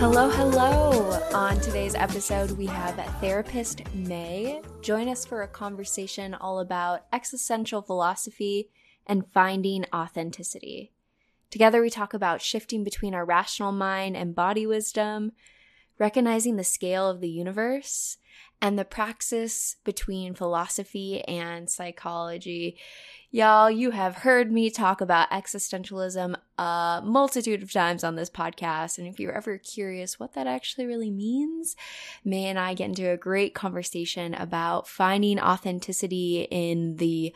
Hello, hello. On today's episode, we have therapist May join us for a conversation all about existential philosophy and finding authenticity. Together, we talk about shifting between our rational mind and body wisdom, recognizing the scale of the universe, and the praxis between philosophy and psychology. Y'all, you have heard me talk about existentialism a multitude of times on this podcast. And if you're ever curious what that actually really means, May and I get into a great conversation about finding authenticity in the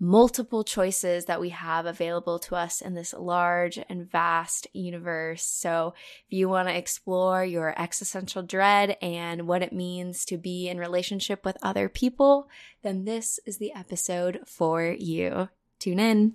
multiple choices that we have available to us in this large and vast universe. So, if you want to explore your existential dread and what it means to be in relationship with other people, then this is the episode for you. Tune in.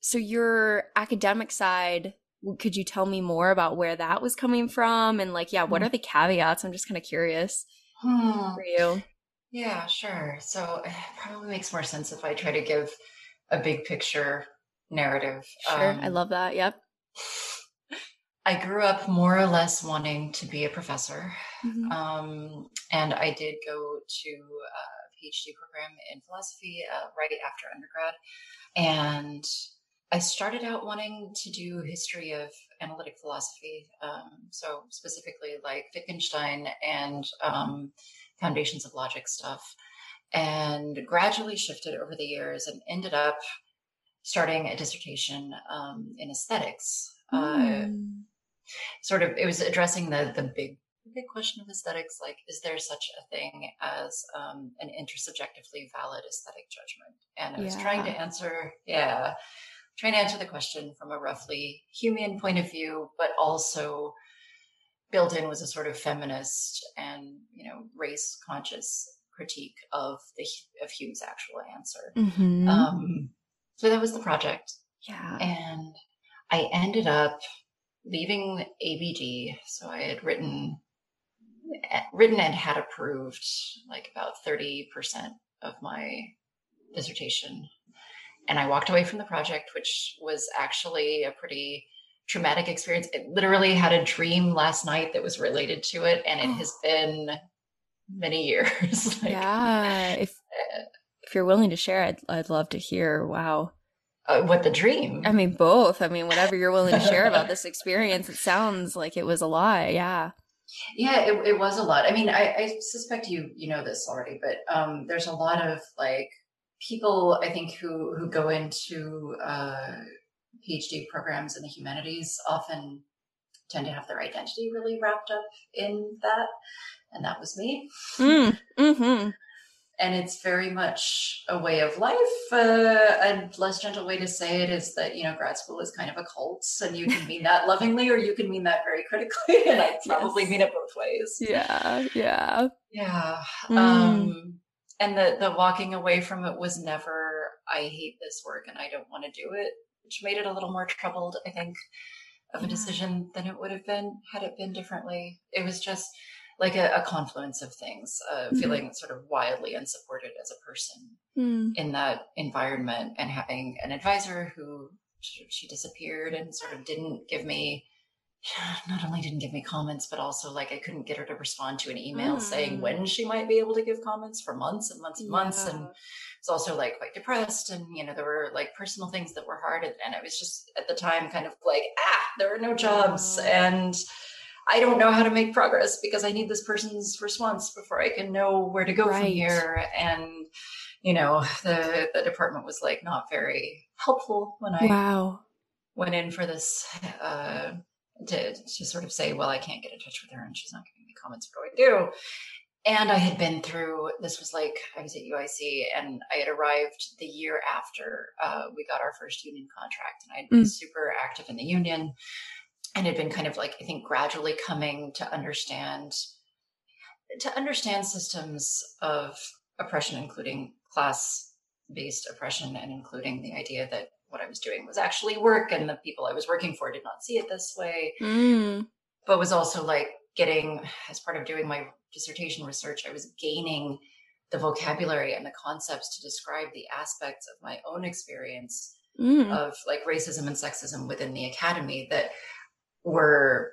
So, your academic side, could you tell me more about where that was coming from? And, like, yeah, what hmm. are the caveats? I'm just kind of curious hmm. for you. Yeah, sure. So, it probably makes more sense if I try to give a big picture narrative. Sure. Um, I love that. Yep. I grew up more or less wanting to be a professor. Mm-hmm. Um, and I did go to a PhD program in philosophy uh, right after undergrad. And I started out wanting to do history of analytic philosophy, um, so specifically like Wittgenstein and um, foundations of logic stuff, and gradually shifted over the years and ended up starting a dissertation um, in aesthetics. Mm. Uh, hmm. sort of, it was addressing the the big big question of aesthetics like is there such a thing as um, an intersubjectively valid aesthetic judgment and i was yeah. trying to answer yeah trying to answer the question from a roughly Humean point of view, but also built in was a sort of feminist and you know race conscious critique of the of Hume's actual answer. Mm-hmm. Um, so that was the project. Yeah, and I ended up leaving ABD. So I had written written and had approved like about thirty percent of my dissertation and I walked away from the project, which was actually a pretty traumatic experience. It literally had a dream last night that was related to it, and it oh. has been many years. like, yeah, if uh, if you're willing to share, I'd I'd love to hear. Wow. Uh, what the dream? I mean, both. I mean, whatever you're willing to share about this experience, it sounds like it was a lie. Yeah. Yeah, it, it was a lot. I mean, I, I suspect you you know this already, but um, there's a lot of like people I think who who go into uh, PhD programs in the humanities often tend to have their identity really wrapped up in that, and that was me. Mm, mm-hmm. And it's very much a way of life. Uh, a less gentle way to say it is that you know grad school is kind of a cult, and you can mean that lovingly, or you can mean that very critically. And I probably yes. mean it both ways. Yeah, yeah, yeah. Mm. Um, and the the walking away from it was never i hate this work and i don't want to do it which made it a little more troubled i think of a decision than it would have been had it been differently it was just like a, a confluence of things uh, mm-hmm. feeling sort of wildly unsupported as a person mm. in that environment and having an advisor who she disappeared and sort of didn't give me not only didn't give me comments, but also like I couldn't get her to respond to an email mm. saying when she might be able to give comments for months and months and yeah. months. And it's also like quite depressed. And, you know, there were like personal things that were hard. And, and it was just at the time kind of like, ah, there are no jobs. And I don't know how to make progress because I need this person's response before I can know where to go Right. from here. And, you know, the, the department was like not very helpful when I Wow. went in for this, uh, to, to sort of say, well, I can't get in touch with her and she's not giving me comments. What do I do? And I had been through, this was like, I was at UIC and I had arrived the year after uh, we got our first union contract. And I'd been Mm. super active in the union and had been kind of like, I think, gradually coming to understand, to understand systems of oppression, including class based oppression and including the idea that what I was doing was actually work and the people I was working for did not see it this way Mm. but was also like getting as part of doing my dissertation research i was gaining the vocabulary and the concepts to describe the aspects of my own experience Mm. of like racism and sexism within the academy that were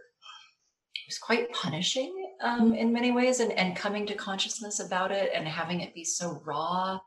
it was quite punishing um, in many ways and, and coming to consciousness about it and having it be so raw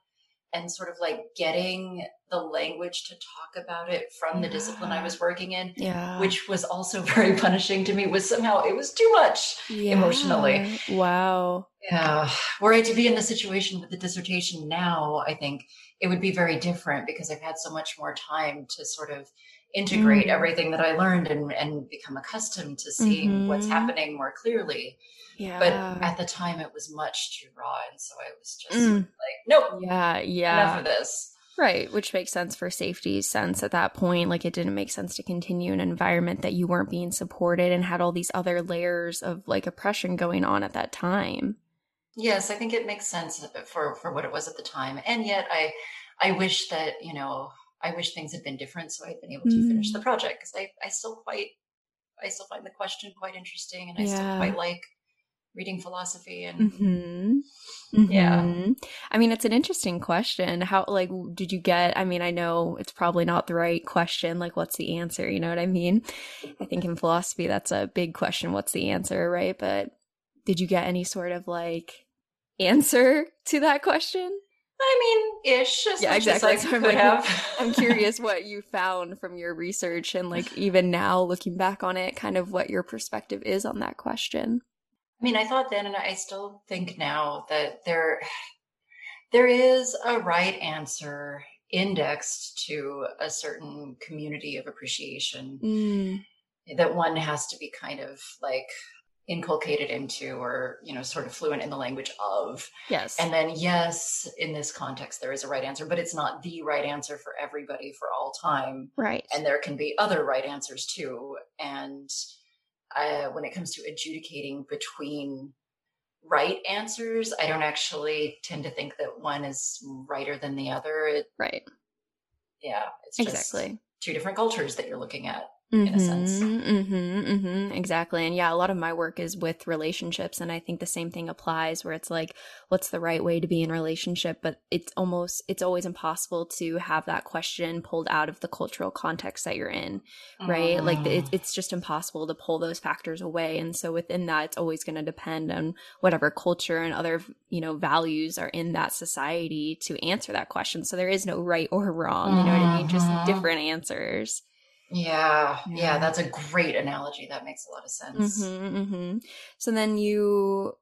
and sort of like getting the language to talk about it from the discipline i was working in Yeah. which was also very punishing to me was somehow it was too much emotionally. Wow. yeah were i to be in the situation with the dissertation now i think it would be very different because i've had so much more time to sort of integrate Mm. everything that i learned and, and become accustomed to seeing what's Mhm. happening more clearly Yeah. but at the time it was much too raw and so i was just Mm. like nope yeah. Yeah. enough of this Right, which makes sense for safety sense at that point. Like it didn't make sense to continue in an environment that you weren't being supported and had all these other layers of like oppression going on at that time. Yes, I think it makes sense for for what it was at the time, and yet I I wish that you know I wish things had been different, so I'd been able to finish Mm. the project because I I still quite I still find the question quite interesting, and I still quite like reading philosophy and Mm-hmm. Yeah. Mhm. I mean, it's an interesting question. How, like, did you get? I mean, I know it's probably not the right question. Like, what's the answer? You know what I mean? I think in philosophy, that's a big question. What's the answer, right? But did you get any sort of like answer to that question? I mean ish. Yeah, exactly. As So I'm like- have. I'm curious what you found from your research and, like, even now looking back on it, kind of what your perspective is on that question. I mean, I thought then, and I still think now that there, there is a right answer indexed to a certain community of appreciation Mm. that one has to be kind of like inculcated into, or you know, sort of fluent in the language of. Yes. And then, yes, in this context, there is a right answer, but it's not the right answer for everybody for all time right. and there can be other right answers too and uh, when it comes to adjudicating between right answers i don't actually tend to think that one is righter than the other it, right. yeah it's just Exactly. two different cultures that you're looking at in a sense. Mm-hmm, mm-hmm, exactly. And yeah, a lot of my work is with relationships. And I think the same thing applies where it's like, what's the right way to be in a relationship? But it's almost, it's always impossible to have that question pulled out of the cultural context that you're in, right? Like it, Mm. it's just impossible to pull those factors away. And so within that, it's always going to depend on whatever culture and other, you know, values are in that society to answer that question. So there is no right or wrong. You know what I mean? Just Mhm. different answers. Yeah, yeah Yeah. that's a great analogy that makes a lot of sense hmm hmm So then you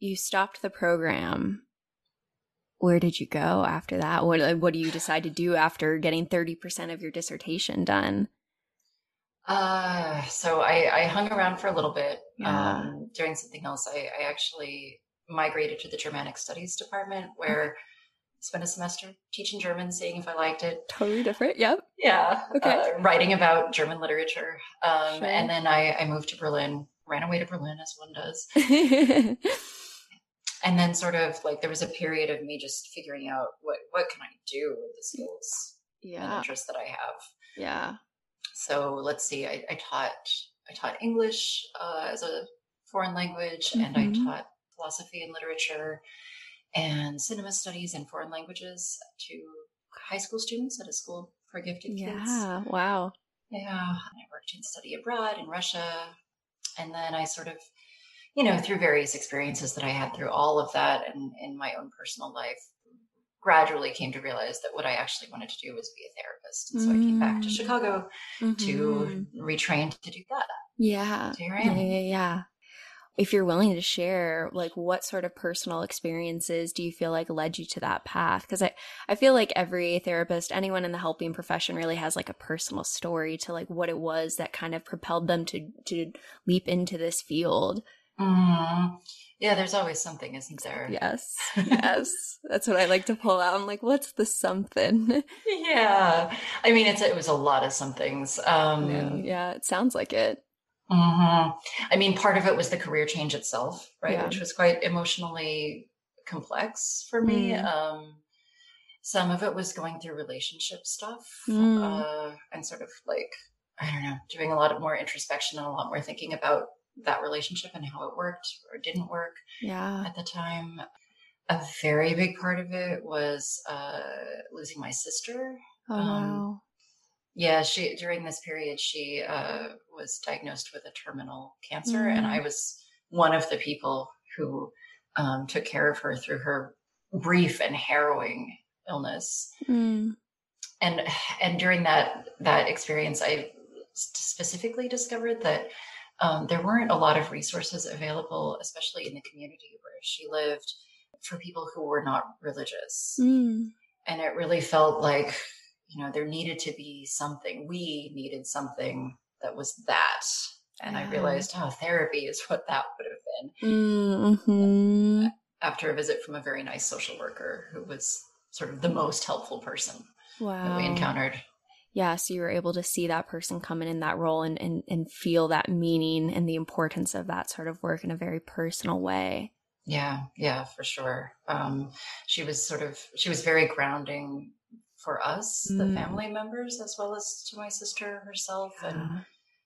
you stopped the program. Where did you go after that? What what do you decide to do after getting thirty percent of your dissertation done? Uh, so I, I hung around for a little bit, Yeah. um, doing something else. I, I actually migrated to the Germanic Studies department where I spent a semester teaching German, seeing if I liked it. Totally different. Yep. Yeah. Okay. Uh, writing about German literature. Um, Sure. and then I, I moved to Berlin, ran away to Berlin as one does. And then sort of like there was a period of me just figuring out what, what can I do with the skills yeah. and interests that I have. Yeah. So let's see. I, I taught I taught English uh, as a foreign language, and I Mhm. taught philosophy and literature, and cinema studies and foreign languages to high school students at a school for gifted kids. Yeah. Wow. Yeah, I worked in study abroad in Russia, and then I sort of, you know, through various experiences that I had through all of that, and in my own personal life, gradually came to realize that what I actually wanted to do was be a therapist, and so I came back to Mm. Chicago Mhm. to retrain to do that. Yeah. So Yeah, yeah, yeah. If you're willing to share, like, what sort of personal experiences do you feel like led you to that path? Because I, I feel like every therapist, anyone in the helping profession, really has like a personal story to like what it was that kind of propelled them to to leap into this field. Mhm. Yeah, there's always something, isn't there? Yes, yes, that's what I like to pull out. I'm like, what's the something? Yeah. I mean, it's it was a lot of some things. Um, yeah, yeah, it sounds like it. Mhm. I mean, part of it was the career change itself, right? Yeah. Which was quite emotionally complex for me. Mm. Um, some of it was going through relationship stuff Mm. uh, and sort of like, I don't know, doing a lot of more introspection and a lot more thinking about that relationship and how it worked or didn't work Yeah. at the time. A very big part of it was uh, losing my sister. Oh Um, wow. Yeah, she during this period she uh, was diagnosed with a terminal cancer, and Mm. I was one of the people who um, took care of her through her brief and harrowing illness. Mm. And and during that that experience, I specifically discovered that um, there weren't a lot of resources available, especially in the community where she lived, for people who were not religious Mm. and it really felt like you know there needed to be something we needed something that was that and i realized oh therapy is what that would have been Mm-hmm. after a visit from a very nice social worker who was sort of the most helpful person Wow. that we encountered Yeah, so you were able to see that person come in in that role and, and, and feel that meaning and the importance of that sort of work in a very personal way. yeah yeah for sure um, she was sort of she was very grounding for us the Mm. family members as well as to my sister herself and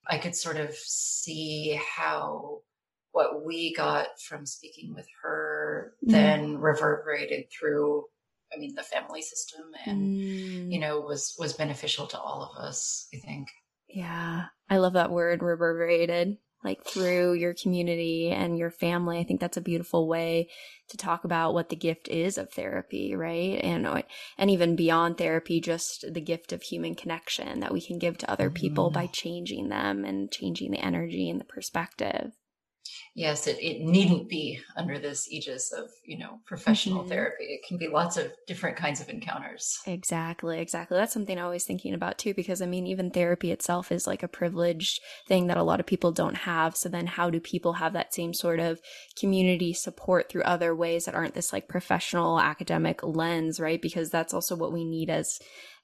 I could sort of see how what we got from speaking with her Mm. then reverberated through I mean the family system and Mm. you know was was beneficial to all of us I think Yeah, I love that word reverberated, like through your community and your family. I think that's a beautiful way to talk about what the gift is of therapy, right? And uh, and even beyond therapy, just the gift of human connection that we can give to other people by changing them and changing the energy and the perspective. Yes it, it needn't be under this aegis of you know professional Mhm. therapy it can be lots of different kinds of encounters Exactly, exactly. That's something I'm always thinking about too, because I mean, even therapy itself is like a privileged thing that a lot of people don't have. So then, how do people have that same sort of community support through other ways that aren't this like professional academic lens, right? Because that's also what we need as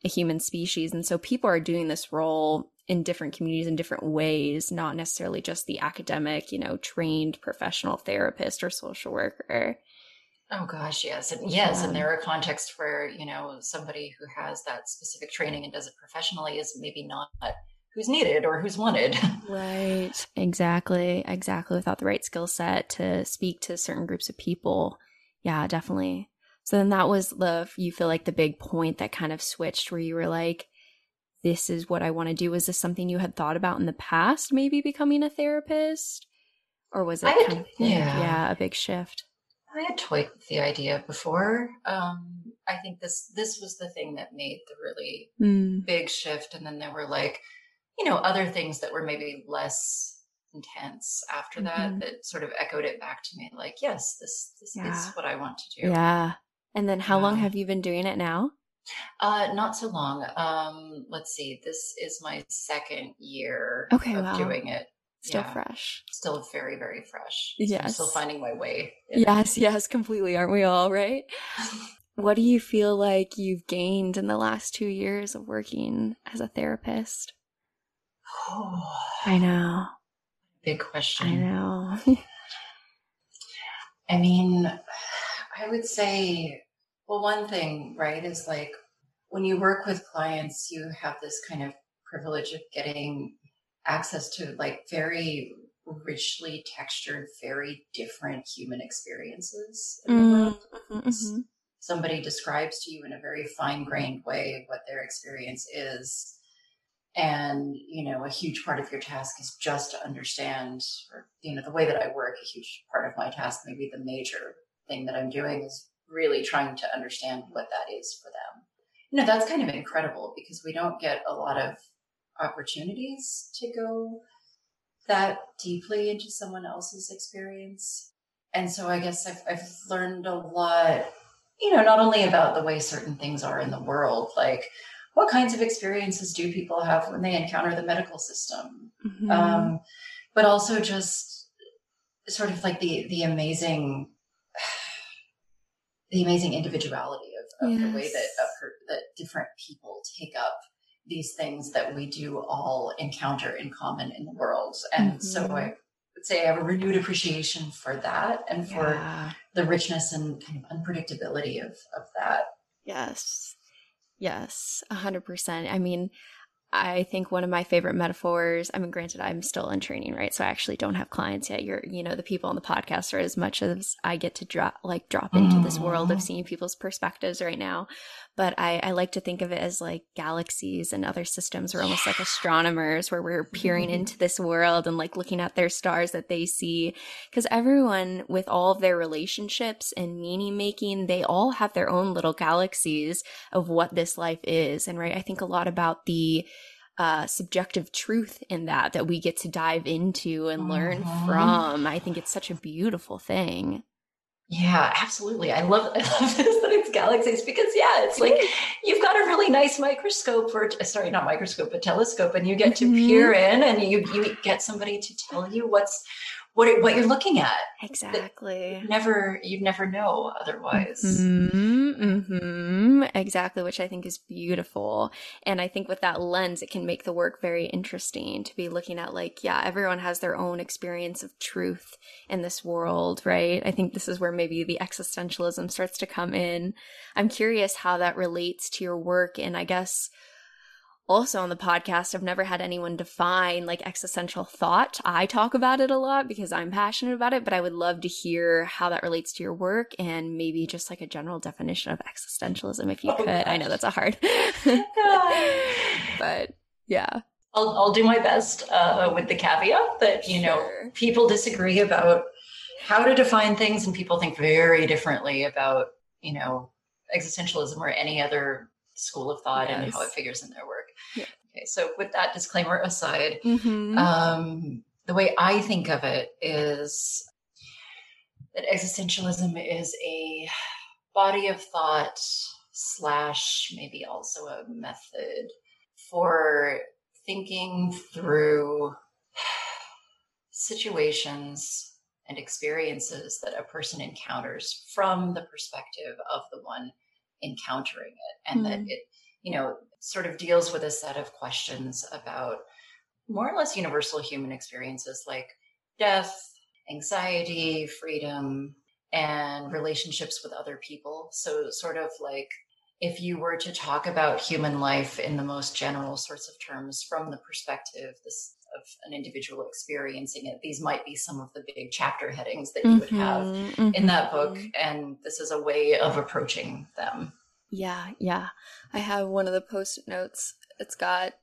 a human species. And so, people are doing this role in different communities in different ways, not necessarily just the academic, you know, trained professional therapist or social worker. Oh gosh, yes. And yes, and there are contexts where, you know, somebody who has that specific training and does it professionally is maybe not who's needed or who's wanted. Right. Exactly. Exactly. Without the right skill set to speak to certain groups of people. Yeah, definitely. So then that was the, you feel like the big point that kind of switched where you were like, this is what I want to do. Was this something you had thought about in the past, maybe becoming a therapist? Or was it had- kind of, yeah. yeah, a big shift? I had toyed with the idea before. Um, I think this this was the thing that made the really Mm, big shift, and then there were like, you know, other things that were maybe less intense after Mhm. that that sort of echoed it back to me. Like, yes, this this Yeah. is what I want to do. yeah. And then how long have you been doing it now? Uh, not so long. Um, let's see. This is my second year Okay, of wow. doing it. Still Yeah. fresh. Still very, very fresh. So I'm Yes. still finding my way. in it. Yes, yes, completely. Aren't we all, right? What do you feel like you've gained in the last two years of working as a therapist? I know. Big question. I know. I mean, I would say, well, one thing, right, is like when you work with clients, you have this kind of privilege of getting access to like very richly textured, very different human experiences world. Mhm, mhm. Somebody describes to you in a very fine grained way what their experience is. And, you know, a huge part of your task is just to understand, or, you know, the way that I work, a huge part of my task, maybe the major thing that I'm doing is really trying to understand what that is for them. You know, that's kind of incredible because we don't get a lot of opportunities to go that deeply into someone else's experience. And so I guess I've, I've learned a lot, you know, not only about the way certain things are in the world, like what kinds of experiences do people have when they encounter the medical system, Mhm. um, but also just sort of like the the amazing the amazing individuality of, of the way that of her, that different people take up these things that we do all encounter in common in the world and so Mhm. i would say i have a renewed appreciation for that and for Yeah. the richness and kind of unpredictability of of that Yes. Yes, a hundred percent. I mean, I think one of my favorite metaphors, I mean, granted, I'm still in training, right? So I actually don't have clients yet. You're, you know, the people on the podcast are as much as I get to drop, like drop into this world of seeing people's perspectives right now. But I, I like to think of it as like galaxies and other systems. We're almost like astronomers where we're peering Mhm. into this world and like looking at their stars that they see. Cause everyone with all of their relationships and meaning making, they all have their own little galaxies of what this life is. And right, I think a lot about the uh, subjective truth in that that we get to dive into and learn Mhm. from. I think it's such a beautiful thing. Yeah absolutely i love i love this that it's galaxies because yeah it's like you've got a really nice microscope or sorry not microscope but telescope and you get to Mhm. peer in and you you get somebody to tell you what's what what you're looking at Exactly. never you'd never know otherwise hmm hmm Exactly, which I think is beautiful. And I think with that lens, it can make the work very interesting to be looking at, like, yeah, everyone has their own experience of truth in this world, right? I think this is where maybe the existentialism starts to come in. I'm curious how that relates to your work. And I guess also on the podcast, I've never had anyone define like existential thought. I talk about it a lot because I'm passionate about it, but I would love to hear how that relates to your work and maybe just like a general definition of existentialism if you Oh, could. I know that's a hard, but yeah. I'll, I'll do my best uh, with the caveat that you know Sure. people disagree about how to define things and people think very differently about you know existentialism or any other school of thought and how it figures in their work Yeah. okay so with that disclaimer aside Mm-hmm. um, the way i think of it is that existentialism is a body of thought slash maybe also a method for thinking through situations and experiences that a person encounters from the perspective of the one encountering it and that Mm. it you know sort of deals with a set of questions about more or less universal human experiences like death anxiety freedom and relationships with other people so sort of like if you were to talk about human life in the most general sorts of terms from the perspective this, of an individual experiencing it, these might be some of the big chapter headings that you would have Mhm, in that book. mhm. And this is a way of approaching them. Yeah, yeah. I have one of the post notes. It's got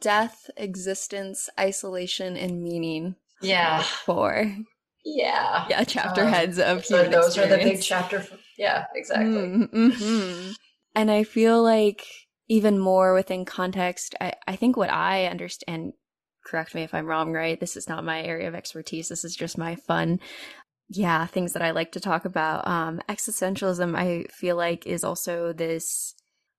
death, existence, isolation, and meaning. Yeah. Four. Yeah. Yeah, chapter Um, heads of So human those are the big chapter. f- Yeah, exactly. Mm-hmm. And I feel like even more within context, I, I think what I understand, correct me if I'm wrong, right? This is not my area of expertise. This is just my fun, yeah, things that I like to talk about. Um, existentialism, I feel like, is also this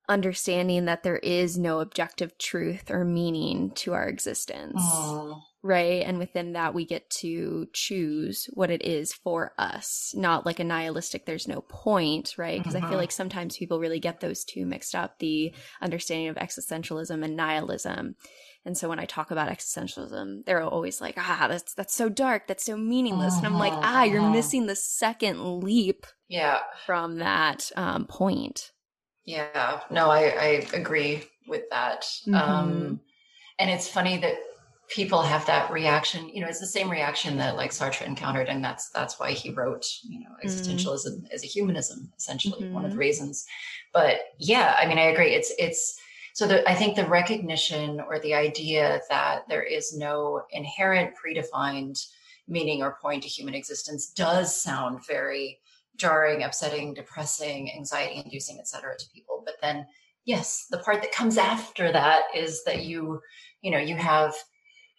understanding that there is no objective truth or meaning to our existence Mm, right? And within that, we get to choose what it is for us, not like a nihilistic, there's no point, right? Because I feel Mhm. like sometimes people really get those two mixed up the understanding of existentialism and nihilism. And so when I talk about existentialism, they're always like, ah, that's, that's so dark, that's so meaningless. And I'm like, Mhm, ah, you're mhm. missing the second leap yeah. from that um, point. Yeah. No, I, I agree with that. Mhm. Um, and it's funny that people have that reaction you know it's the same reaction that like sartre encountered and that's that's why he wrote you know Mm. existentialism as a humanism essentially one of the Mhm. reasons but yeah i mean i agree it's it's so the, i think the recognition or the idea that there is no inherent predefined meaning or point to human existence does sound very jarring upsetting depressing anxiety inducing etc to people but then yes the part that comes after that is that you you know you have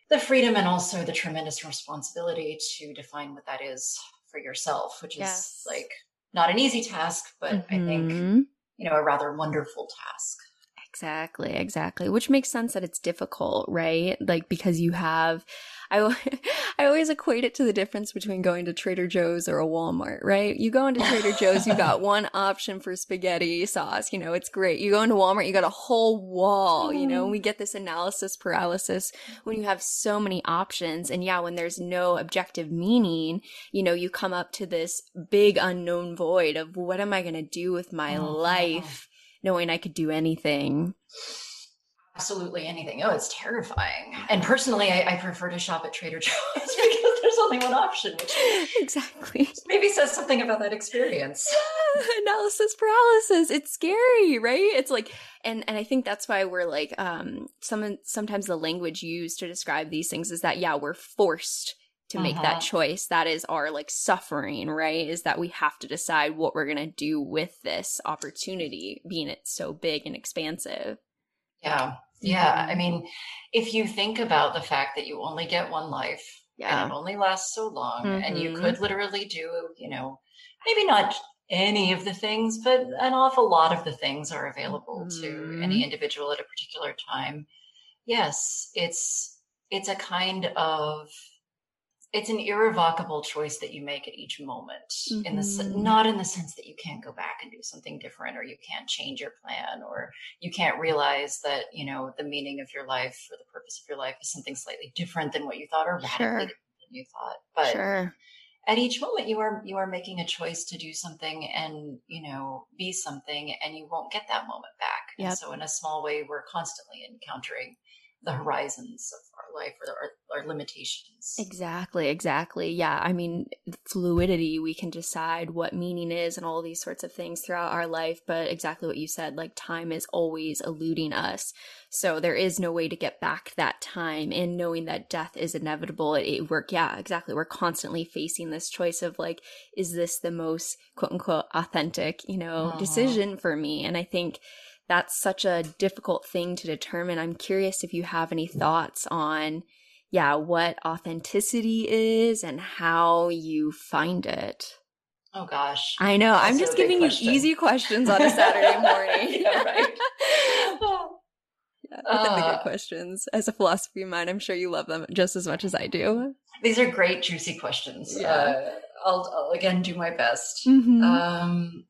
the freedom and also the tremendous responsibility to define what that is for yourself, which is like not an easy task, but I think, Mhm. you know, a rather wonderful task. Exactly, exactly. Which makes sense that it's difficult, right? Like because you have I I always equate it to the difference between going to Trader Joe's or a Walmart, right? You go into Trader Joe's, you got one option for spaghetti sauce, you know, it's great. You go into Walmart, you got a whole wall, you know. and We mm-hmm. get this analysis paralysis when you have so many options and yeah, when there's no objective meaning, you know, you come up to this big unknown void of what am I going to do with my Oh, life? Knowing I could do anything. Absolutely anything. Oh, it's terrifying. And personally, I, I prefer to shop at Trader Joe's because there's only one option, which exactly. maybe says something about that experience. Analysis paralysis. It's scary, right? It's like and and I think that's why we're like um some sometimes the language used to describe these things is that yeah, we're forced to make that Uh-huh. choice. That is our like suffering, right? Is that we have to decide what we're going to do with this opportunity being it so big and expansive. Yeah. Yeah. I mean, if you think about the fact that you only get one life Yeah. and it only lasts so long, and you Mhm. could literally do, you know, maybe not any of the things, but an awful lot of the things are available to Mhm. any individual at a particular time. Yes, it's it's a kind of it's an irrevocable choice that you make at each moment in the Mhm. not in the sense that you can't go back and do something different or you can't change your plan or you can't realize that you know the meaning of your life or the purpose of your life is something slightly different than what you thought or radically Sure. different than you thought but sure. at each moment you are you are making a choice to do something and you know be something and you won't get that moment back Yep. and so in a small way we're constantly encountering the horizons of our life or our, our limitations Exactly, exactly. Yeah, I mean, fluidity, we can decide what meaning is and all these sorts of things throughout our life, but exactly what you said, like time is always eluding us. So there is no way to get back that time and knowing that death is inevitable. It, it work, yeah, exactly. We're constantly facing this choice of like, is this the most quote unquote authentic, you know, Uh-huh. decision for me? And I think that's such a difficult thing to determine. I'm curious if you have any thoughts on yeah, what authenticity is and how you find it. oh gosh I know. I'm just giving question. you easy questions on a Saturday morning. Yeah, right. yeah, I think the Uh, good questions. As a philosophy mind, I'm sure you love them just as much as I do. these are great juicy questions Yeah. uh, I'll, I'll again do my best Mhm. Um,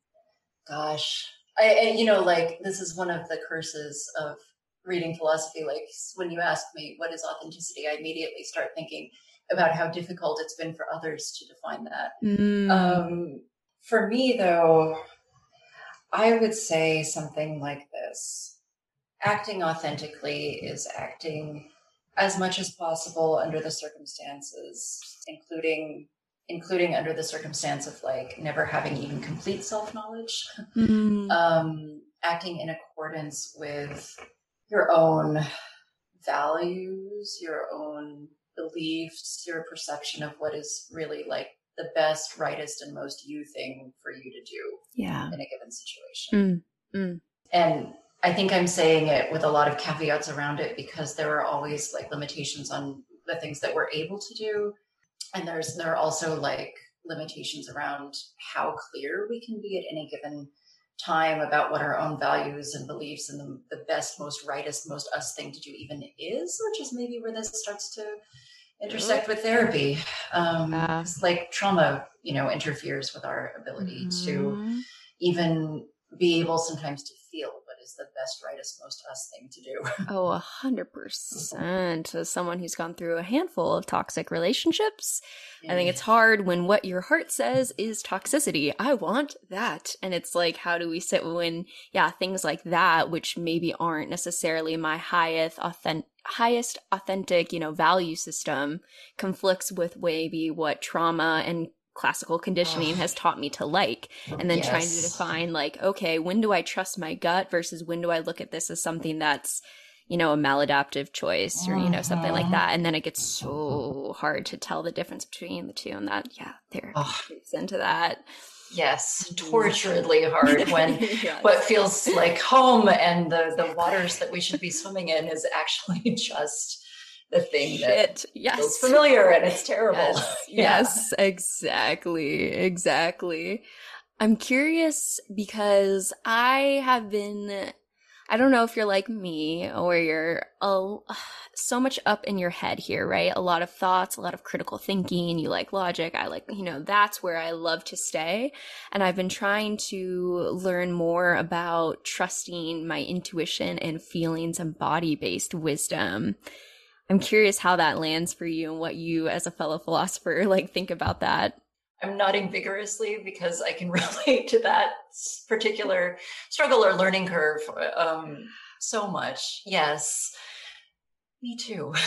gosh, I, I you know like this is one of the curses of reading philosophy. Like when you ask me what is authenticity, I immediately start thinking about how difficult it's been for others to define that. Mm. Um, for me, though, I would say something like this: acting authentically is acting as much as possible under the circumstances, including including under the circumstance of like never having even complete self knowledge, Mm. um, acting in accordance with your own values, your own beliefs, your perception of what is really like the best, rightest, and most you thing for you to do yeah. in a given situation. Mm. Mm. And I think I'm saying it with a lot of caveats around it because there are always like limitations on the things that we're able to do. And there's there are also like limitations around how clear we can be at any given time about what our own values and beliefs and the, the best, most rightest, most us thing to do even is, which is maybe where this starts to intersect with therapy. Um, Yeah. like trauma, you know, interferes with our ability to Mhm. even be able sometimes to feel is the best, rightest, most us thing to do. Oh, a hundred percent. As someone who's gone through a handful of toxic relationships, I think it's hard when what your heart says is toxicity. I want that. And it's like, how do we sit when, yeah, things like that, which maybe aren't necessarily my highest authentic, highest authentic, you know, value system conflicts with maybe what trauma and classical conditioning Ugh. has taught me to like. And then trying to define like, okay, when do I trust my gut versus when do I look at this as something that's you know, a maladaptive choice or, you know, something like Mhm. that. And then it gets so hard to tell the difference between the two. And that, yeah, there into that. Yes, Mhm. torturedly hard when Yes. what feels like home and the, the waters that we should be swimming in is actually just the thing that Shit. Yes. feels familiar and it's terrible. Yes, Yeah. yes, exactly, exactly. I'm curious because I have been, I don't know if you're like me or you're a, so much up in your head here, right? A lot of thoughts, a lot of critical thinking. You like logic. I like, you know, that's where I love to stay. And I've been trying to learn more about trusting my intuition and feelings and body based wisdom. I'm curious how that lands for you and what you as a fellow philosopher like think about that. I'm nodding vigorously because I can relate to that particular struggle or learning curve um, so much. Yes, me too.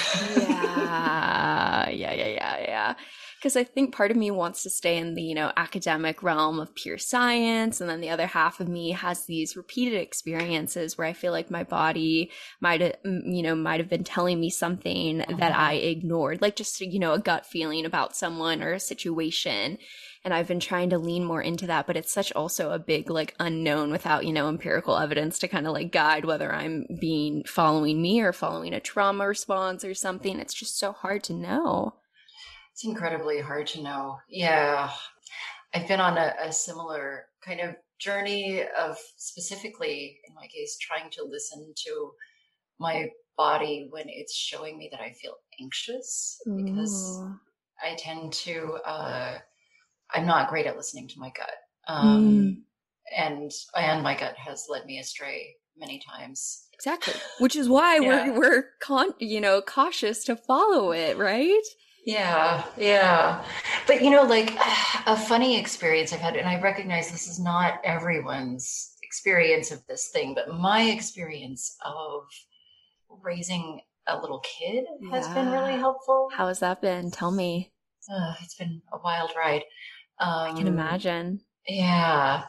Yeah, yeah, yeah, yeah, yeah. Because I think part of me wants to stay in the, you know, academic realm of pure science. And then the other half of me has these repeated experiences where I feel like my body might have, you know, might have been telling me something that mm-hmm. I ignored, like just, you know, a gut feeling about someone or a situation. And I've been trying to lean more into that, but it's such also a big, like, unknown without, you know, empirical evidence to kind of like guide whether I'm being following me or following a trauma response or something. It's just so hard to know. It's incredibly hard to know. Yeah. I've been on a, a similar kind of journey of specifically, in my case, trying to listen to my body when it's showing me that I feel anxious because Ooh. I tend to, uh, I'm not great at listening to my gut. Mm. Um, and, and my gut has led me astray many times. Exactly. Which is why Yeah. we're we're con you know cautious to follow it, right? Yeah, yeah. But you know, like a funny experience I've had, and I recognize this is not everyone's experience of this thing, but my experience of raising a little kid has been really helpful. How has that been? Tell me. Uh, it's been a wild ride. Um, I can imagine. Yeah.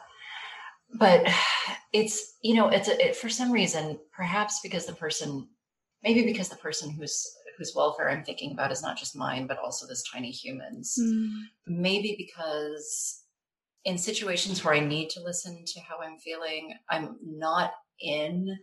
But it's, you know, it's a, it, for some reason, perhaps because the person, maybe because the person whose whose welfare I'm thinking about is not just mine, but also this tiny human's. Mm. Maybe because in situations where I need to listen to how I'm feeling, I'm not in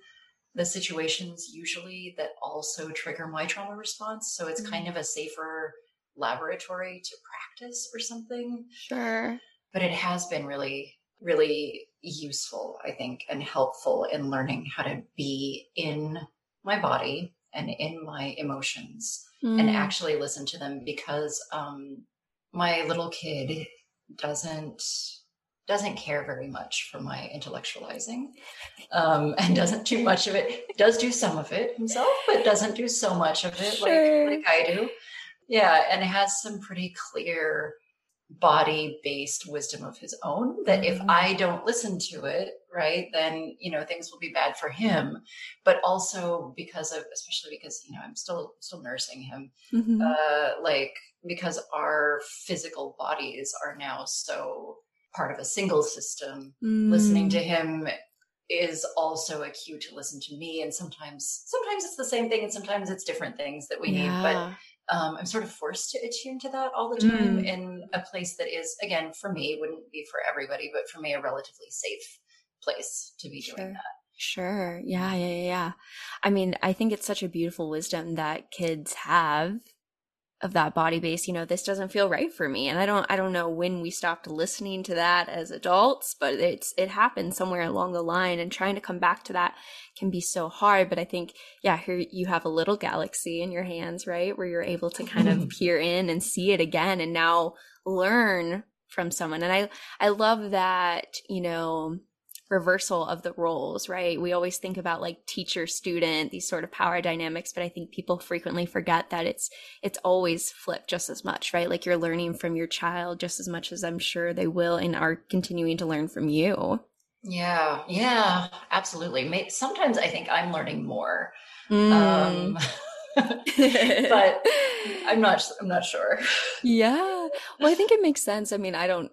the situations usually that also trigger my trauma response. So it's kind mm. of a safer laboratory to practice or something Sure. but it has been really really useful i think and helpful in learning how to be in my body and in my emotions and Mm. actually listen to them because um my little kid doesn't doesn't care very much for my intellectualizing um and doesn't do much of it does do some of it himself but doesn't do so much of it Sure. like like i do yeah and has some pretty clear body based wisdom of his own that if Mhm. i don't listen to it right then you know things will be bad for him but also because of especially because you know i'm still still nursing him Mhm. uh like because our physical bodies are now so part of a single system listening to Mm. him is also a cue to listen to me and sometimes sometimes it's the same thing and sometimes it's different things that we need but um, i'm sort of forced to attune to that all the time Mm. in a place that is again for me wouldn't be for everybody but for me a relatively safe place to be Sure. doing that Sure. Yeah, yeah, yeah, yeah. I mean, I think it's such a beautiful wisdom that kids have of that body base. You know, this doesn't feel right for me. And I don't I don't know when we stopped listening to that as adults, but it's it happens somewhere along the line and trying to come back to that can be so hard. But I think, yeah, here you have a little galaxy in your hands, right? Where you're able to kind of mm-hmm. peer in and see it again and now learn from someone. And I I love that, you know, reversal of the roles, right? We always think about like teacher student, these sort of power dynamics, but I think people frequently forget that it's it's always flipped just as much, right? Like you're learning from your child just as much as I'm sure they will and are continuing to learn from you. yeah yeah absolutely sometimes i think i'm learning more Mm. um but i'm not i'm not sure yeah. Well, I think it makes sense. I mean, I don't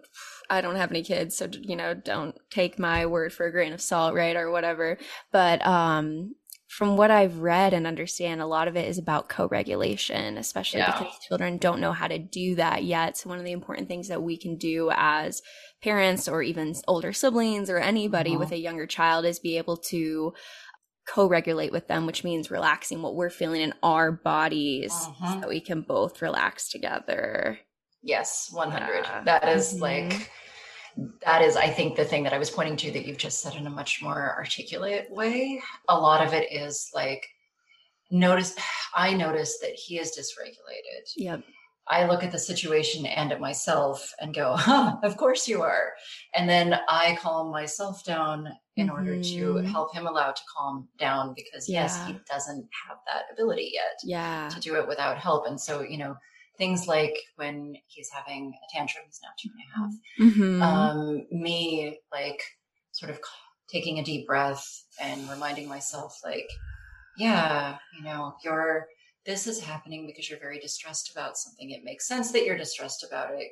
I don't have any kids, so you know, don't take my word for a grain of salt, right, or whatever. But um from what I've read and understand, a lot of it is about co-regulation, especially Yeah. because children don't know how to do that yet. So one of the important things that we can do as parents or even older siblings or anybody Mhm. with a younger child is be able to co-regulate with them which means relaxing what we're feeling in our bodies Mhm. so that we can both relax together Yes, 100. Yeah. That is Mhm. like, that is, I think, the thing that I was pointing to that you've just said in a much more articulate way. A lot of it is like, notice, I notice that he is dysregulated. yep I look at the situation and at myself and go, huh, of course you are. And then I calm myself down in order to Mhm. help him allow to calm down because, yes, he doesn't have that ability yet yeah to do it without help. And so, you know, things like when he's having a tantrum, he's now two and a half, Mhm. um, me like sort of taking a deep breath and reminding myself, like, yeah, you know, you're, this is happening because you're very distressed about something. It makes sense that you're distressed about it.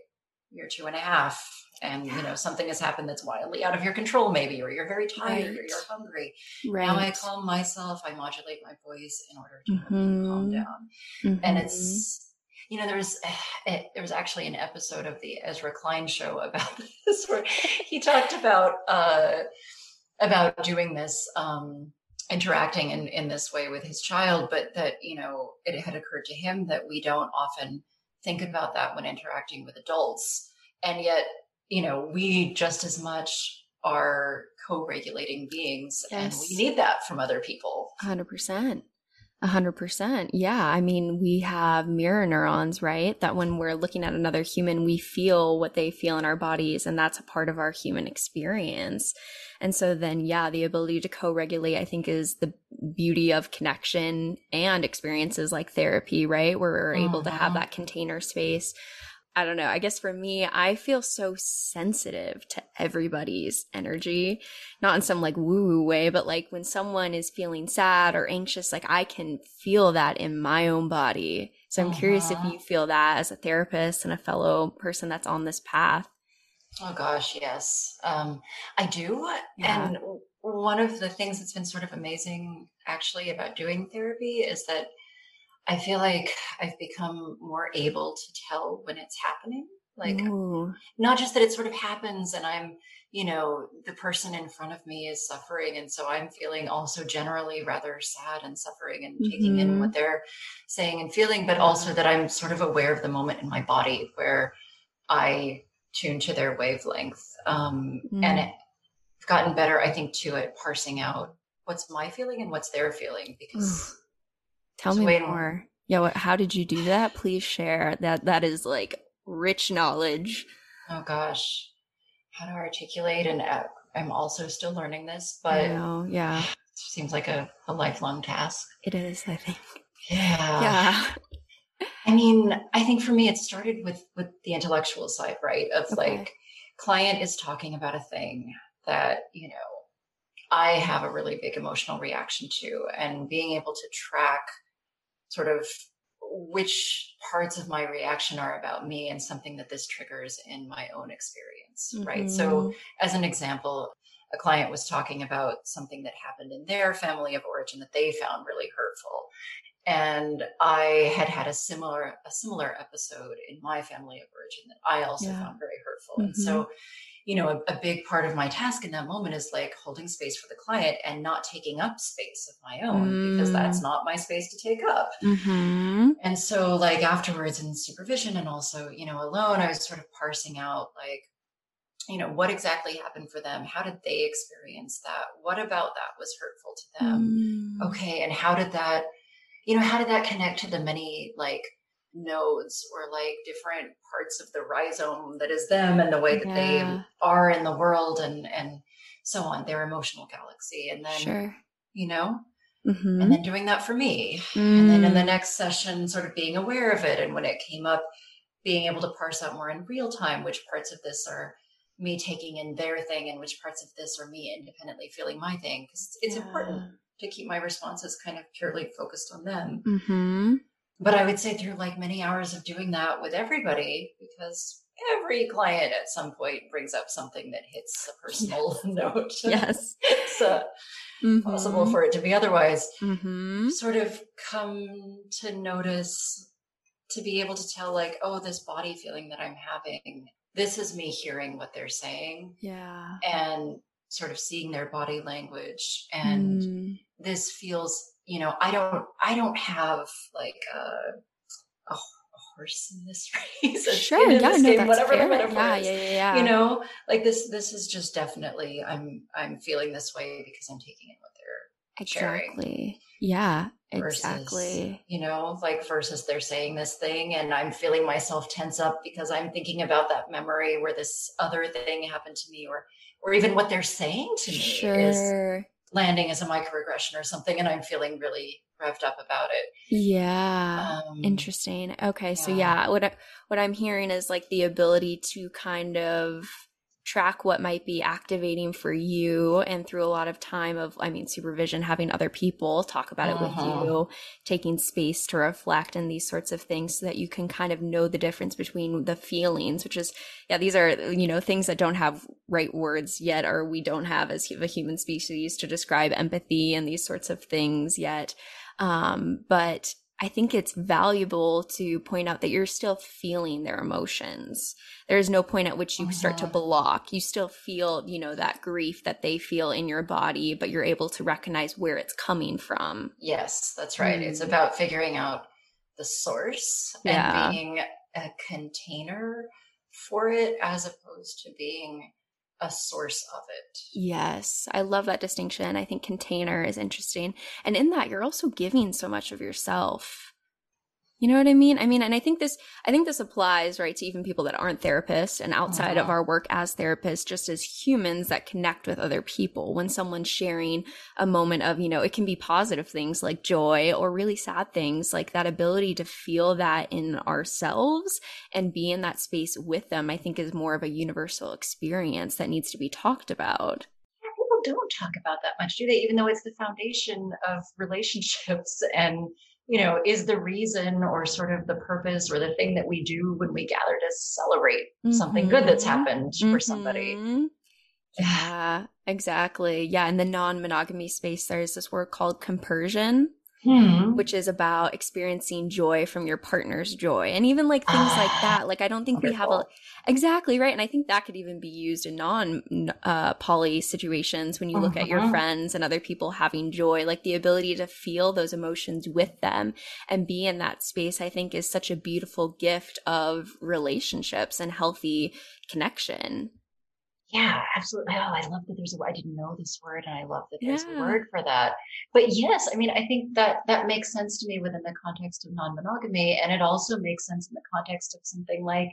You're two and a half, and you know something has happened that's wildly out of your control, maybe, or you're very tired, or you're hungry. right Now I calm myself. I modulate my voice in order to you calm down and Mhm. it's you know there was there was actually an episode of the Ezra Klein show about this where he talked about uh about doing this um interacting in in this way with his child but that you know it had occurred to him that we don't often think about that when interacting with adults. And yet you know we just as much are co-regulating beings and we need that from other people. Hundred percent. A hundred percent. Yeah. I mean, we have mirror neurons, right? That when we're looking at another human, we feel what they feel in our bodies, and that's a part of our human experience. And so then, yeah, the ability to co-regulate, I think, is the beauty of connection and experiences like therapy, right? Where we're able to have Mhm. that container space. I don't know. I guess for me, I feel so sensitive to everybody's energy not in some like woo woo way, but like when someone is feeling sad or anxious, like I can feel that in my own body. So I'm curious if Uh-huh. you feel that as a therapist and a fellow person that's on this path. Oh gosh, yes. Um, I do. Yeah. And one of the things that's been sort of amazing actually about doing therapy is that I feel like I've become more able to tell when it's happening. Like Ooh, not just that it sort of happens and I'm, you know, the person in front of me is suffering. And so I'm feeling also generally rather sad and suffering and taking in Mhm. what they're saying and feeling, but also that I'm sort of aware of the moment in my body where I tune to their wavelength. Um, Mm. And I've gotten better, I think, too, at parsing out what's my feeling and what's their feeling because tell me more. Yeah, what, how did you do that? Please share. That that is like rich knowledge. oh gosh, how to articulate. And uh, I'm also still learning this, but know. Yeah, seems like a, a lifelong task. it is. I think. Yeah. yeah. I mean, I think for me it started with with the intellectual side, right? Of Okay. like client is talking about a thing that, you know, I have a really big emotional reaction to and being able to track sort of which parts of my reaction are about me and something that this triggers in my own experience, right? So Mhm. as an example, a client was talking about something that happened in their family of origin that they found really hurtful. And I had had a similar a similar episode in my family of origin that I also Yeah. found very hurtful. And so, you know, a, a big part of my task in that moment is like holding space for the client and not taking up space of my own because that's Mm. not my space to take up. Mhm. And so, like, afterwards in supervision and also, you know, alone, I was sort of parsing out, like, you know, what exactly happened for them? How did they experience that? What about that was hurtful to them? Mm. Okay. And how did that, you know, how did that connect to the many, like, nodes or like different parts of the rhizome that is them and the way that Yeah. they are in the world and, and so on, their emotional galaxy. And then, Sure. you know, Mhm. and then doing that for me and then in the Mm. next session sort of being aware of it and when it came up being able to parse out more in real time which parts of this are me taking in their thing and which parts of this are me independently feeling my thing because it's important to keep my responses kind of purely focused on them Mhm. But i would say through like many hours of doing that with everybody because every client at some point brings up something that hits a personal note Yes. it's uh, possible for it to be otherwise Mm-hmm. sort of come to notice to be able to tell like oh this body feeling that i'm having this is me hearing what they're saying Yeah. and sort of seeing their body language and Mm. this feels you know i don't i don't have like a, a horse in this race Sure, yeah, no, game, that's whatever fair. the metaphor Yeah, is yeah, yeah, yeah. you know like this this is just definitely i'm i'm feeling this way because i'm taking in what they're sharing. exactly. Yeah, versus, exactly. you know like versus they're saying this thing and i'm feeling myself tense up because i'm thinking about that memory where this other thing happened to me or or even what they're saying to me is Sure. Landing as a microaggression or something and i'm feeling really revved up about it Yeah. um Interesting. Okay, so yeah. yeah, what I, what I'm hearing is like the ability to kind of track what might be activating for you and through a lot of time of I mean supervision having other people talk about it with Mhm. you, taking space to reflect and these sorts of things so that you can kind of know the difference between the feelings, which is yeah, these are you know things that don't have right words yet or we don't have as a human species to describe empathy and these sorts of things yet. Um, but I think it's valuable to point out that you're still feeling their emotions. There is no point at which you start to block. You still feel, you know, that grief that they feel in your body, but you're able to recognize where it's coming from. yes that's right it's Mm. about figuring out the source Yeah. and being a container for it as opposed to being a source of it Yes, I love that distinction. I think container is interesting. And in that, you're also giving so much of yourself. You know what I mean? I mean, and I think this, I think this applies, right, to even people that aren't therapists and outside of Uh-huh. our work as therapists, just as humans that connect with other people. When someone's sharing a moment of, you know, it can be positive things like joy or really sad things, like that ability to feel that in ourselves and be in that space with them, I think is more of a universal experience that needs to be talked about. people don't talk about that much, do they? Even though it's the foundation of relationships and, you know, is the reason or sort of the purpose or the thing that we do when we gather to celebrate something good that's Mhm. happened for somebody. Mhm. Yeah, exactly. Yeah, in the non monogamy space, there's this word called compersion, Hmm. which is about experiencing joy from your partner's joy. And even like things like Ah, that. Like, I don't think we have a exactly right. And I think that could even be used in non uh, poly situations when you look at your Mhm. friends and other people having joy, like the ability to feel those emotions with them and be in that space, I think is such a beautiful gift of relationships and healthy connection. Yeah, absolutely. Oh, I love that there's a I didn't know this word and I love that there's Yeah. a word for that. But yes, I mean, I think that that makes sense to me within the context of non-monogamy and it also makes sense in the context of something like,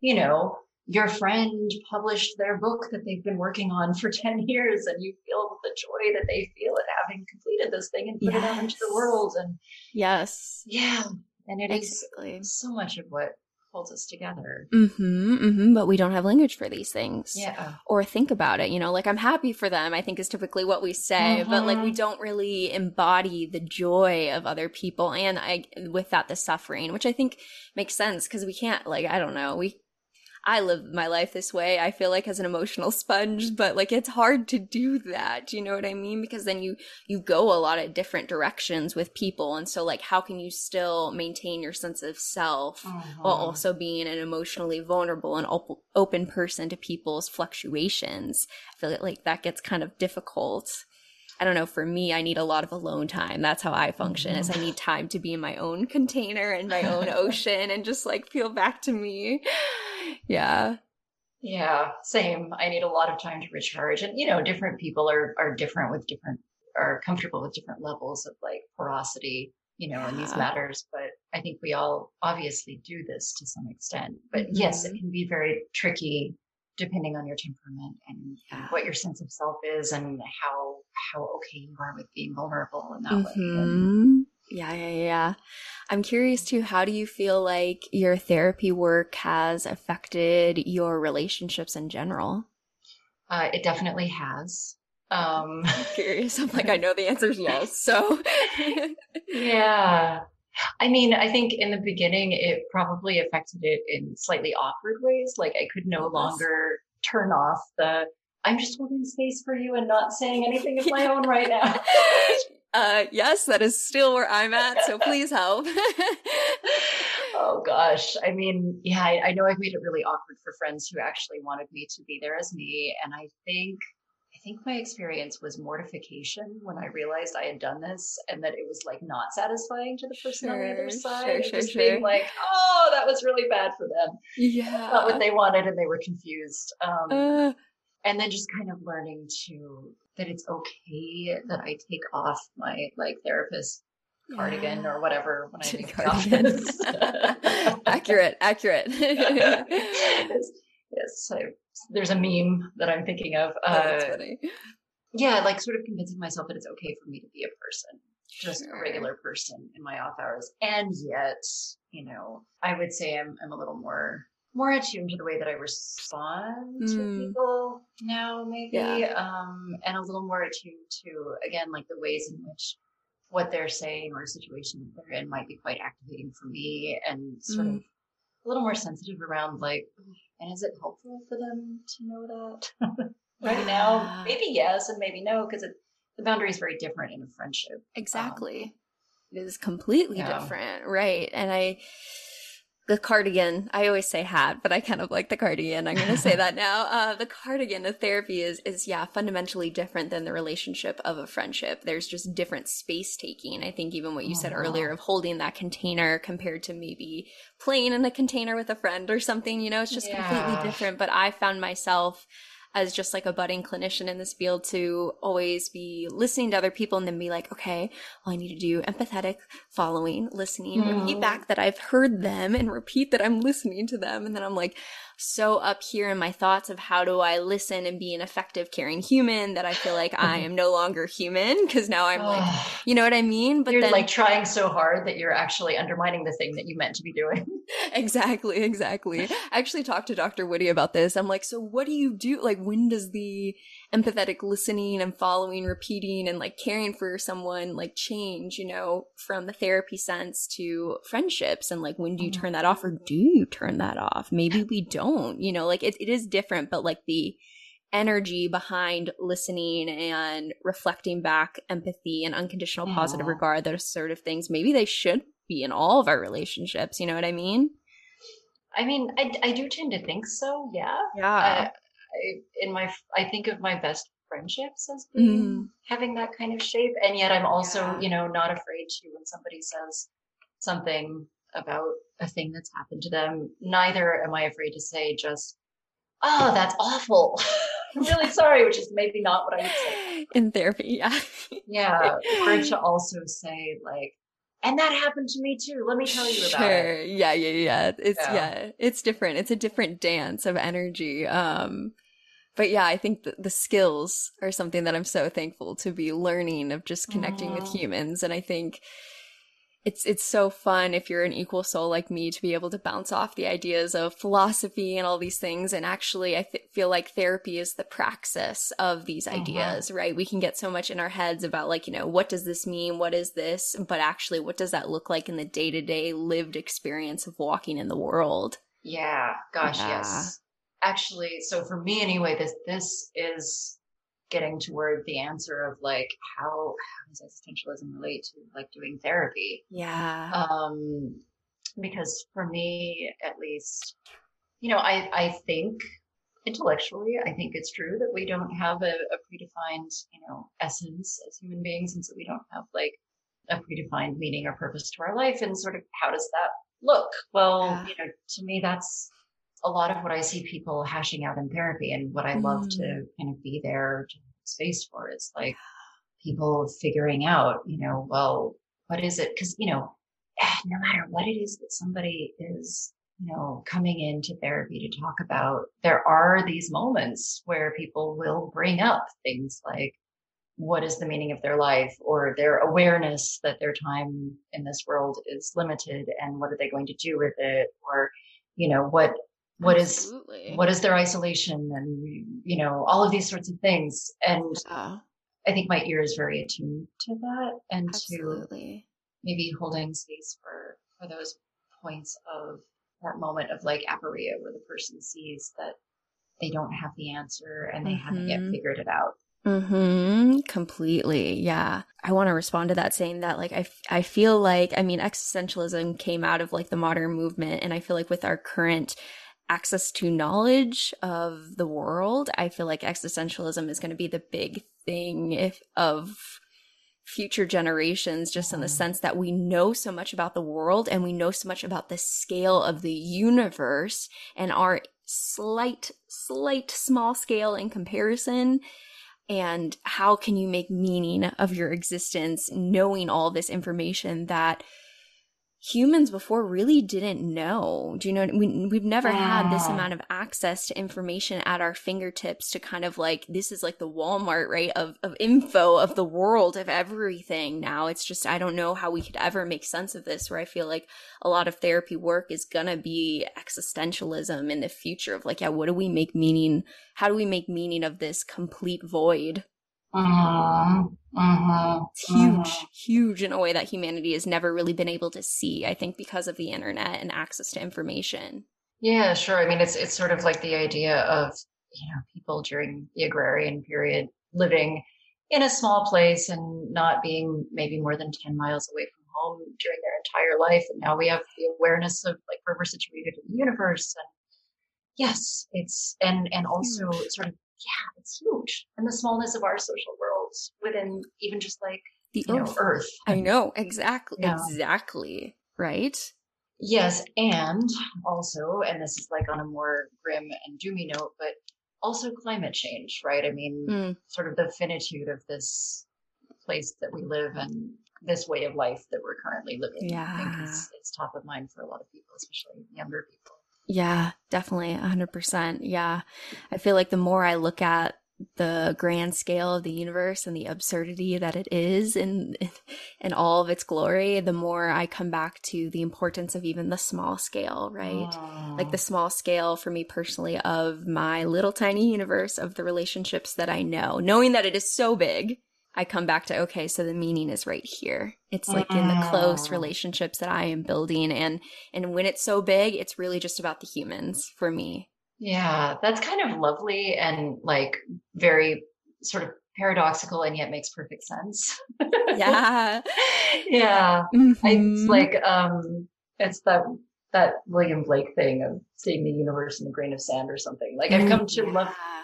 you know, your friend published their book that they've been working on for 10 years and you feel the joy that they feel at having completed this thing and put it out into the world and Yes. yeah, and it is Exactly. so much of what holds us together. Mm-hmm, mm-hmm. But we don't have language for these things. Yeah. Or think about it, you know, like I'm happy for them, I think is typically what we say, but like we Mhm. don't really embody the joy of other people and I with that the suffering, which I think makes sense because we can't like I don't know, we I live my life this way. I feel like as an emotional sponge, but like it's hard to do that. You know what I mean? Because then you you go a lot of different directions with people and so like how can you still maintain your sense of self while Mhm. also being an emotionally vulnerable and op- open person to people's fluctuations. I feel like that gets kind of difficult. I don't know. For me, I need a lot of alone time. That's how I function. Is I need time to be in my own container and my own ocean and just like feel back to me. Yeah. Yeah, same. I need a lot of time to recharge. And you know, different people are are different with different are comfortable with different levels of like porosity, you know, in these matters. But I think we all obviously do this to some extent. But yes, it mm-hmm. can be very tricky depending on your temperament and, and what your sense of self is and how how okay you are with being vulnerable in that way. And Mhm. Yeah, yeah, yeah. I'm curious too, how do you feel like your therapy work has affected your relationships in general? uh, it definitely has. Um I'm curious. I'm like, I know the answer is yes. So, Yeah. I mean, I think in the beginning, it probably affected it in slightly awkward ways. Like I could no longer turn off the, I'm just holding space for you and not saying anything of my own right now. uh, yes, that is still where I'm at. So please help. oh gosh. I mean, yeah, I, I know I've made it really awkward for friends who actually wanted me to be there as me. And I think, I think my experience was mortification when I realized I had done this and that it was like not satisfying to the person on the other side. sure, sure, just sure. being like, oh, that was really bad for them. Yeah. Not what they wanted and they were confused. Um, Uh, and then just kind of learning to that it's okay that I take off my like therapist cardigan or whatever when I make the Cardigan. office. accurate, accurate. yes, yes. I, there's a meme that I'm thinking of. Oh, that's Uh, funny. yeah, like sort of convincing myself that it's okay for me to be a person, just Sure. a regular person in my off hours. And yet, you know, I would say I'm I'm a little more more attuned to the way that I respond to Mm. people now, maybe, Yeah. um, and a little more attuned to again like the ways in which what they're saying or a situation that they're in might be quite activating for me, and sort Mm. of a little more sensitive around like, and is it helpful for them to know that? right now maybe yes and maybe no because the boundary is very different in a friendship Exactly. it is completely yeah. different. Right. And I, the cardigan, I always say hat, but I kind of like the cardigan. I'm going to say that now. Uh, the cardigan of therapy is, is, yeah, fundamentally different than the relationship of a friendship. There's just different space taking. I think even what you said Uh-huh. earlier of holding that container compared to maybe playing in a container with a friend or something, you know, it's just Yeah. completely different. But I found myself as just like a budding clinician in this field to always be listening to other people and then be like, okay, well, I need to do empathetic following, listening, repeat Mhm. back that I've heard them and repeat that I'm listening to them. And then I'm like so up here in my thoughts of how do I listen and be an effective, caring human that I feel like I am no longer human because now I'm like, you know what I mean? But you're then like trying so hard that you're actually undermining the thing that you meant to be doing exactly, exactly. I actually talked to Dr. Woody about this. I'm like, so what do you do? Like, when does the empathetic listening and following, repeating, and like caring for someone like change, you know, from the therapy sense to friendships? And like, when do you turn that off or do you turn that off? Maybe we don't, you know, like it, it is different, but like the, energy behind listening and reflecting back empathy and unconditional positive Yeah. regard those sort of things maybe they should be in all of our relationships you know what i mean i mean i, I do tend to think so yeah yeah uh, in my i think of my best friendships as being mm-hmm. having that kind of shape and yet i'm also Yeah. you know not afraid to when somebody says something about a thing that's happened to them. Neither am i afraid to say just oh that's awful. I'm really sorry which is maybe not what i would say. In therapy yeah. Yeah or to also say like and that happened to me too let me tell you about it sure yeah yeah yeah it's yeah. Yeah. it's different it's a different dance of energy um but yeah i think the, the skills are something that i'm so thankful to be learning of just connecting with humans and i think it's it's so fun if you're an equal soul like me to be able to bounce off the ideas of philosophy and all these things and actually i th- feel like therapy is the praxis of these Mhm. ideas right we can get so much in our heads about like you know what does this mean what is this but actually what does that look like in the day-to-day lived experience of walking in the world Yeah, gosh, Yeah. yes. Actually, so for me anyway, this this is getting toward the answer of like how how does existentialism relate to like doing therapy? yeah Um because for me at least, you know, I I think intellectually, I think it's true that we don't have a, a predefined, you know, essence as human beings, and so we don't have like a predefined meaning or purpose to our life. And sort of how does that look? Well, Yeah. you know, to me, that's a lot of what I see people hashing out in therapy, and what I love to Mm. kind of be there to space for is like people figuring out, you know, well, what is it? Because you know, no matter what it is that somebody is you know, coming into therapy to talk about, there are these moments where people will bring up things like, what is the meaning of their life or their awareness that their time in this world is limited and what are they going to do with it? Or, you know, what, what is, Absolutely. what is their isolation and, you know, all of these sorts of things. And Yeah, I think my ear is very attuned to that and to maybe holding space for for those points of that moment of like aporia where the person sees that they don't have the answer and they haven't yet Mhm. figured it out Mm-hmm. Completely. Yeah. I want to respond to that saying that like I, f- I feel like I mean existentialism came out of like the modern movement and I feel like with our current access to knowledge of the world. I feel like existentialism is going to be the big thing if of future generations just in the mm. sense that we know so much about the world and we know so much about the scale of the universe and our slight slight small scale in comparison and how can you make meaning of your existence knowing all this information that humans before really didn't know. Do you know? We, we've never had this amount of access to information at our fingertips to kind of like, this is like the Walmart, right? Of, of info of the world, of everything now. It's just, I don't know how we could ever make sense of this where I feel like a lot of therapy work is gonna be existentialism in the future of like, yeah, what do we make meaning? How do we make meaning of this complete void? Uh-huh. Uh-huh. It's huge, uh-huh. huge in a way that humanity has never really been able to see, I think, because of the internet and access to information. Yeah, sure. I mean, it's it's sort of like the idea of you know people during the agrarian period living in a small place and not being maybe more than ten miles away from home during their entire life, and now we have the awareness of like where we're situated in the universe, and yes, it's and and also sort of yeah, it's huge, and the smallness of our social worlds within even just like The you know earth. Earth. I know, exactly. Yeah. Exactly. Right? Yes, and also, and this is like on a more grim and doomy note, but also climate change, right? I mean, Mm. sort of the finitude of this place that we live and this way of life that we're currently living. Yeah. I think it's top of mind for a lot of people, especially younger people. Yeah, definitely. 100%. Yeah. I feel like the more I look at the grand scale of the universe and the absurdity that it is in in all of its glory, the more I come back to the importance of even the small scale, right? like the small scale for me personally of my little tiny universe of the relationships that I know, knowing that it is so big. I come back to okay, so the meaning is right here. It's like in the close Mm. relationships that I am building and and when it's so big, it's really just about the humans for me. Yeah, that's kind of lovely and like very sort of paradoxical and yet makes perfect sense. Yeah. yeah. I, it's like um it's that that William Blake thing of seeing the universe in a grain of sand or something. Like I've come to love Yeah.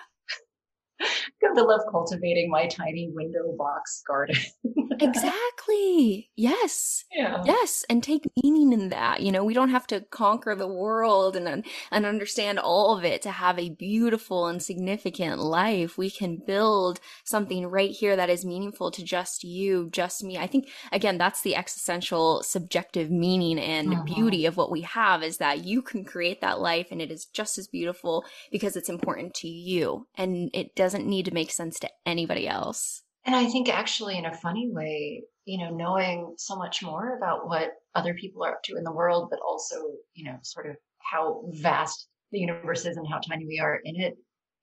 Come to love cultivating my tiny window box garden. Exactly. Yes. yeah. Yes, and take meaning in that. You know, we don't have to conquer the world and and understand all of it to have a beautiful and significant life. We can build something right here that is meaningful to just you, just me. I think again, that's the existential subjective meaning and Mhm. beauty of what we have is that you can create that life and it is just as beautiful because it's important to you and it doesn't need to make sense to anybody else. And I think actually in a funny way, you know, knowing so much more about what other people are up to in the world, but also, you know, sort of how vast the universe is and how tiny we are in it.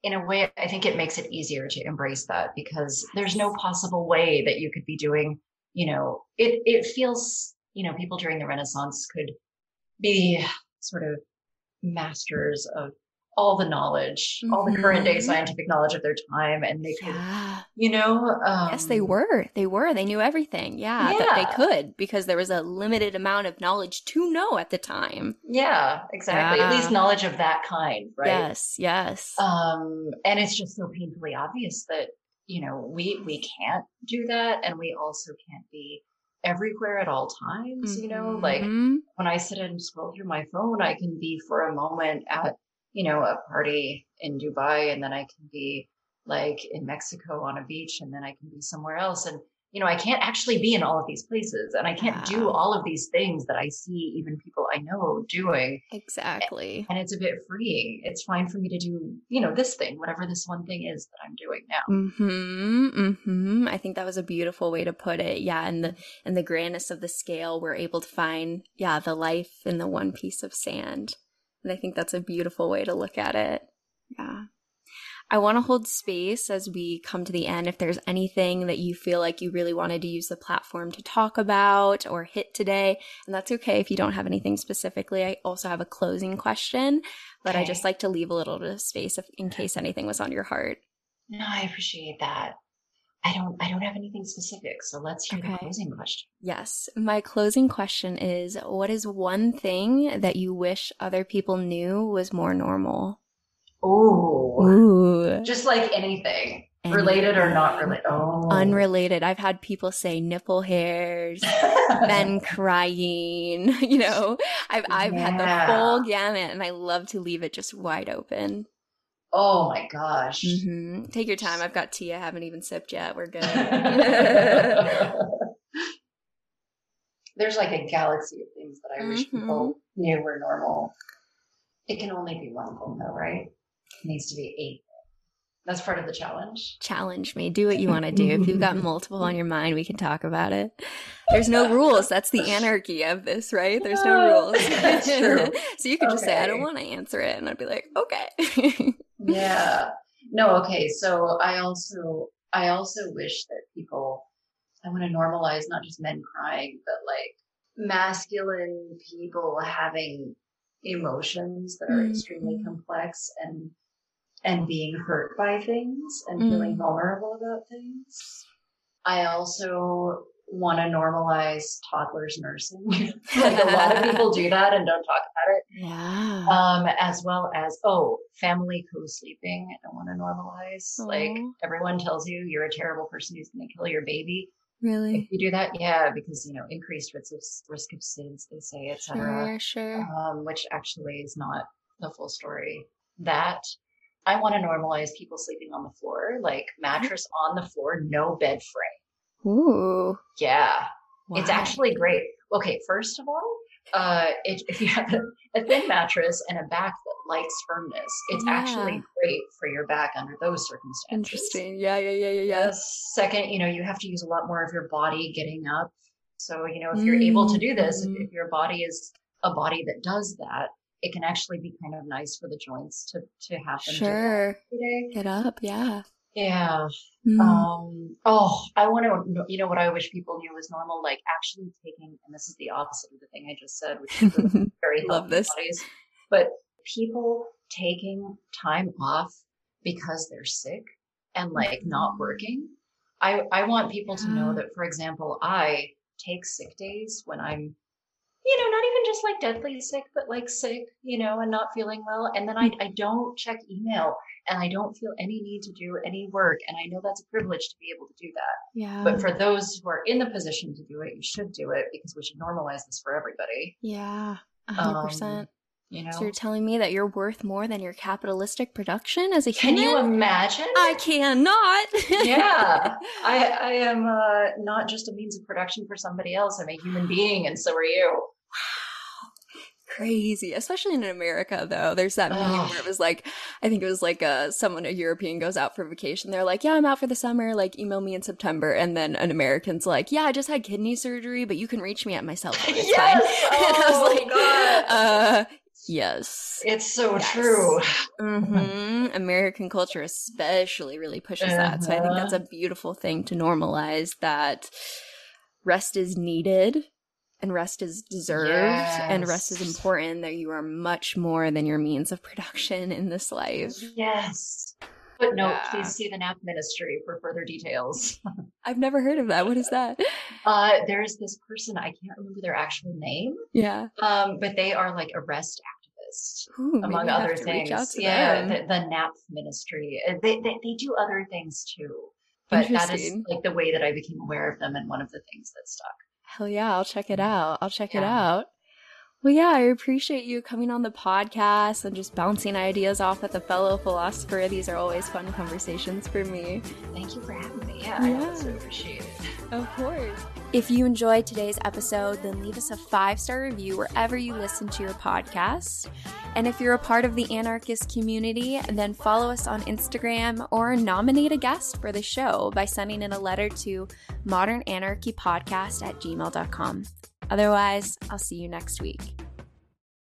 In a way, I think it makes it easier to embrace that because there's no possible way that you could be doing, you know, it, it feels, you know, people during the Renaissance could be sort of masters of all the knowledge, all the current day Mhm. scientific knowledge of their time. And they could, Yeah. you know, um, Yes, they were. They were. They knew everything. Yeah, that they could because there was a limited amount of knowledge to know at the time. Yeah, exactly. At least knowledge of that kind, right? Yes, yes. Um, and it's just so painfully obvious that you know we we can't do that, and we also can't be everywhere at all times. You know, like Mhm. when I sit and scroll through my phone, I can be for a moment at you know a party in Dubai, and then I can be like in Mexico on a beach, and then I can be somewhere else, and you know I can't actually be in all of these places, and I can't do all of these things that I see even people I know doing. exactly. and it's a bit freeing. It's fine for me to do, you know, this thing, whatever this one thing is that I'm doing now. Hmm. Hmm. I think that was a beautiful way to put it. Yeah, and the and the grandness of the scale, we're able to find yeah the life in the one piece of sand, and I think that's a beautiful way to look at it. Yeah. I want to hold space as we come to the end. If there's anything that you feel like you really wanted to use the platform to talk about or hit today, and that's okay if you don't have anything specifically. I also have a closing question, but I just like to leave a little bit of space if, in case anything was on your heart. No, I appreciate that. I don't I don't have anything specific, so let's hear the closing question. Yes. My closing question is what is one thing that you wish other people knew was more normal? Oh, just like anything, related or not related. Oh, Unrelated. I've had people say nipple hairs, men crying, you know. I've I've had the Yeah. full gamut and I love to leave it just wide open. Oh my gosh. hmm Take your time. I've got tea I haven't even sipped yet. We're good. There's like a galaxy of things that I wish Mhm. people knew were normal. It can only be one thing, though, right? It needs to be eight. That's part of the challenge. Challenge me. Do what you want to do. If you've got multiple on your mind, we can talk about it. There's no rules. That's the anarchy of this, right? There's no rules. that's true. so you could just say, I don't want to answer it. And I'd be like, okay. Yeah. No, okay. So I also I also wish that people I want to normalize not just men crying, but like masculine people having emotions that are extremely Mhm. complex and and being hurt by things and feeling vulnerable about things. I also want to normalize toddlers nursing. like a lot of people do that and don't talk about it yeah. um, as well as oh, family co-sleeping. I want to normalize. Like everyone tells you, you're a terrible person who's going to kill your baby. Really? If you do that, yeah, because you know increased risk of risk of SIDS, they say, etc. Sure, sure. Um, which actually is not the full story. That I want to normalize people sleeping on the floor, like mattress on the floor, no bed frame. Ooh. Yeah, it's actually great. Okay, first of all, uh, it, if you have a, a thin mattress and a back that likes firmness, it's Yeah. actually great for your back under those circumstances. interesting. Yeah, yeah, yeah, yeah, yeah. Yes. Second, you know, you have to use a lot more of your body getting up. So, you know, if you're able to do this, if, Mhm. if your body is a body that does that, it can actually be kind of nice for the joints to to happen. Sure. day. Get up. Yeah. Yeah. Mm. Um, oh, I want to, you know, what I wish people knew was normal, like actually taking, and this is the opposite of the thing I just said, which is really very Love this. bodies, but people taking time off because they're sick and like not working. I, I want people to know that, for example, I take sick days when I'm, you know, not even just like deadly sick, but like sick, you know, and not feeling well. And then I, I don't check email and I don't feel any need to do any work. And I know that's a privilege to be able to do that. yeah. But for those who are in the position to do it, you should do it because we should normalize this for everybody. yeah. A hundred Um, percent. You know? So you're telling me that you're worth more than your capitalistic production as a Can human? Can you imagine? I cannot. yeah. I, I am uh, not just a means of production for somebody else. I'm a human being, and so are you. Crazy, especially in America though. There's that meme where it was like, I think it was like uh, someone, a European goes out for vacation. They're like, yeah, I'm out for the summer. Like, email me in September. And then an American's like, yeah, I just had kidney surgery, but you can reach me at my cell phone. It's Yes! fine. and I Oh, was like, God. uh, yes. It's so Yes. true. hmm American culture, especially, really pushes that. So I think Uh-huh. that's a beautiful thing to normalize that rest is needed and rest is deserved and rest is important, that you are much more than your means of production in this life. Yes. But no, Yeah. please see the NAP ministry for further details. I've never heard of that. What is that? Uh, there's this person, I can't remember their actual name, Yeah. um, but they are like a rest activist. Ooh, among other to reach out things. Yeah, the, the NAP ministry. Uh, They, they they do other things too, but that is like the way that I became aware of them and one of the things that stuck. Hell yeah, I'll check it mm. out. I'll check it out. Well, yeah, I appreciate you coming on the podcast and just bouncing ideas off with a fellow philosopher. These are always fun conversations for me. Thank you for having me. Yeah, Yeah. I also appreciate it. Of course. If you enjoyed today's episode, then leave us a five star review wherever you listen to your podcast. And if you're a part of the anarchist community, then follow us on Instagram or nominate a guest for the show by sending in a letter to modernanarchypodcast at gmail.com. Otherwise, I'll see you next week.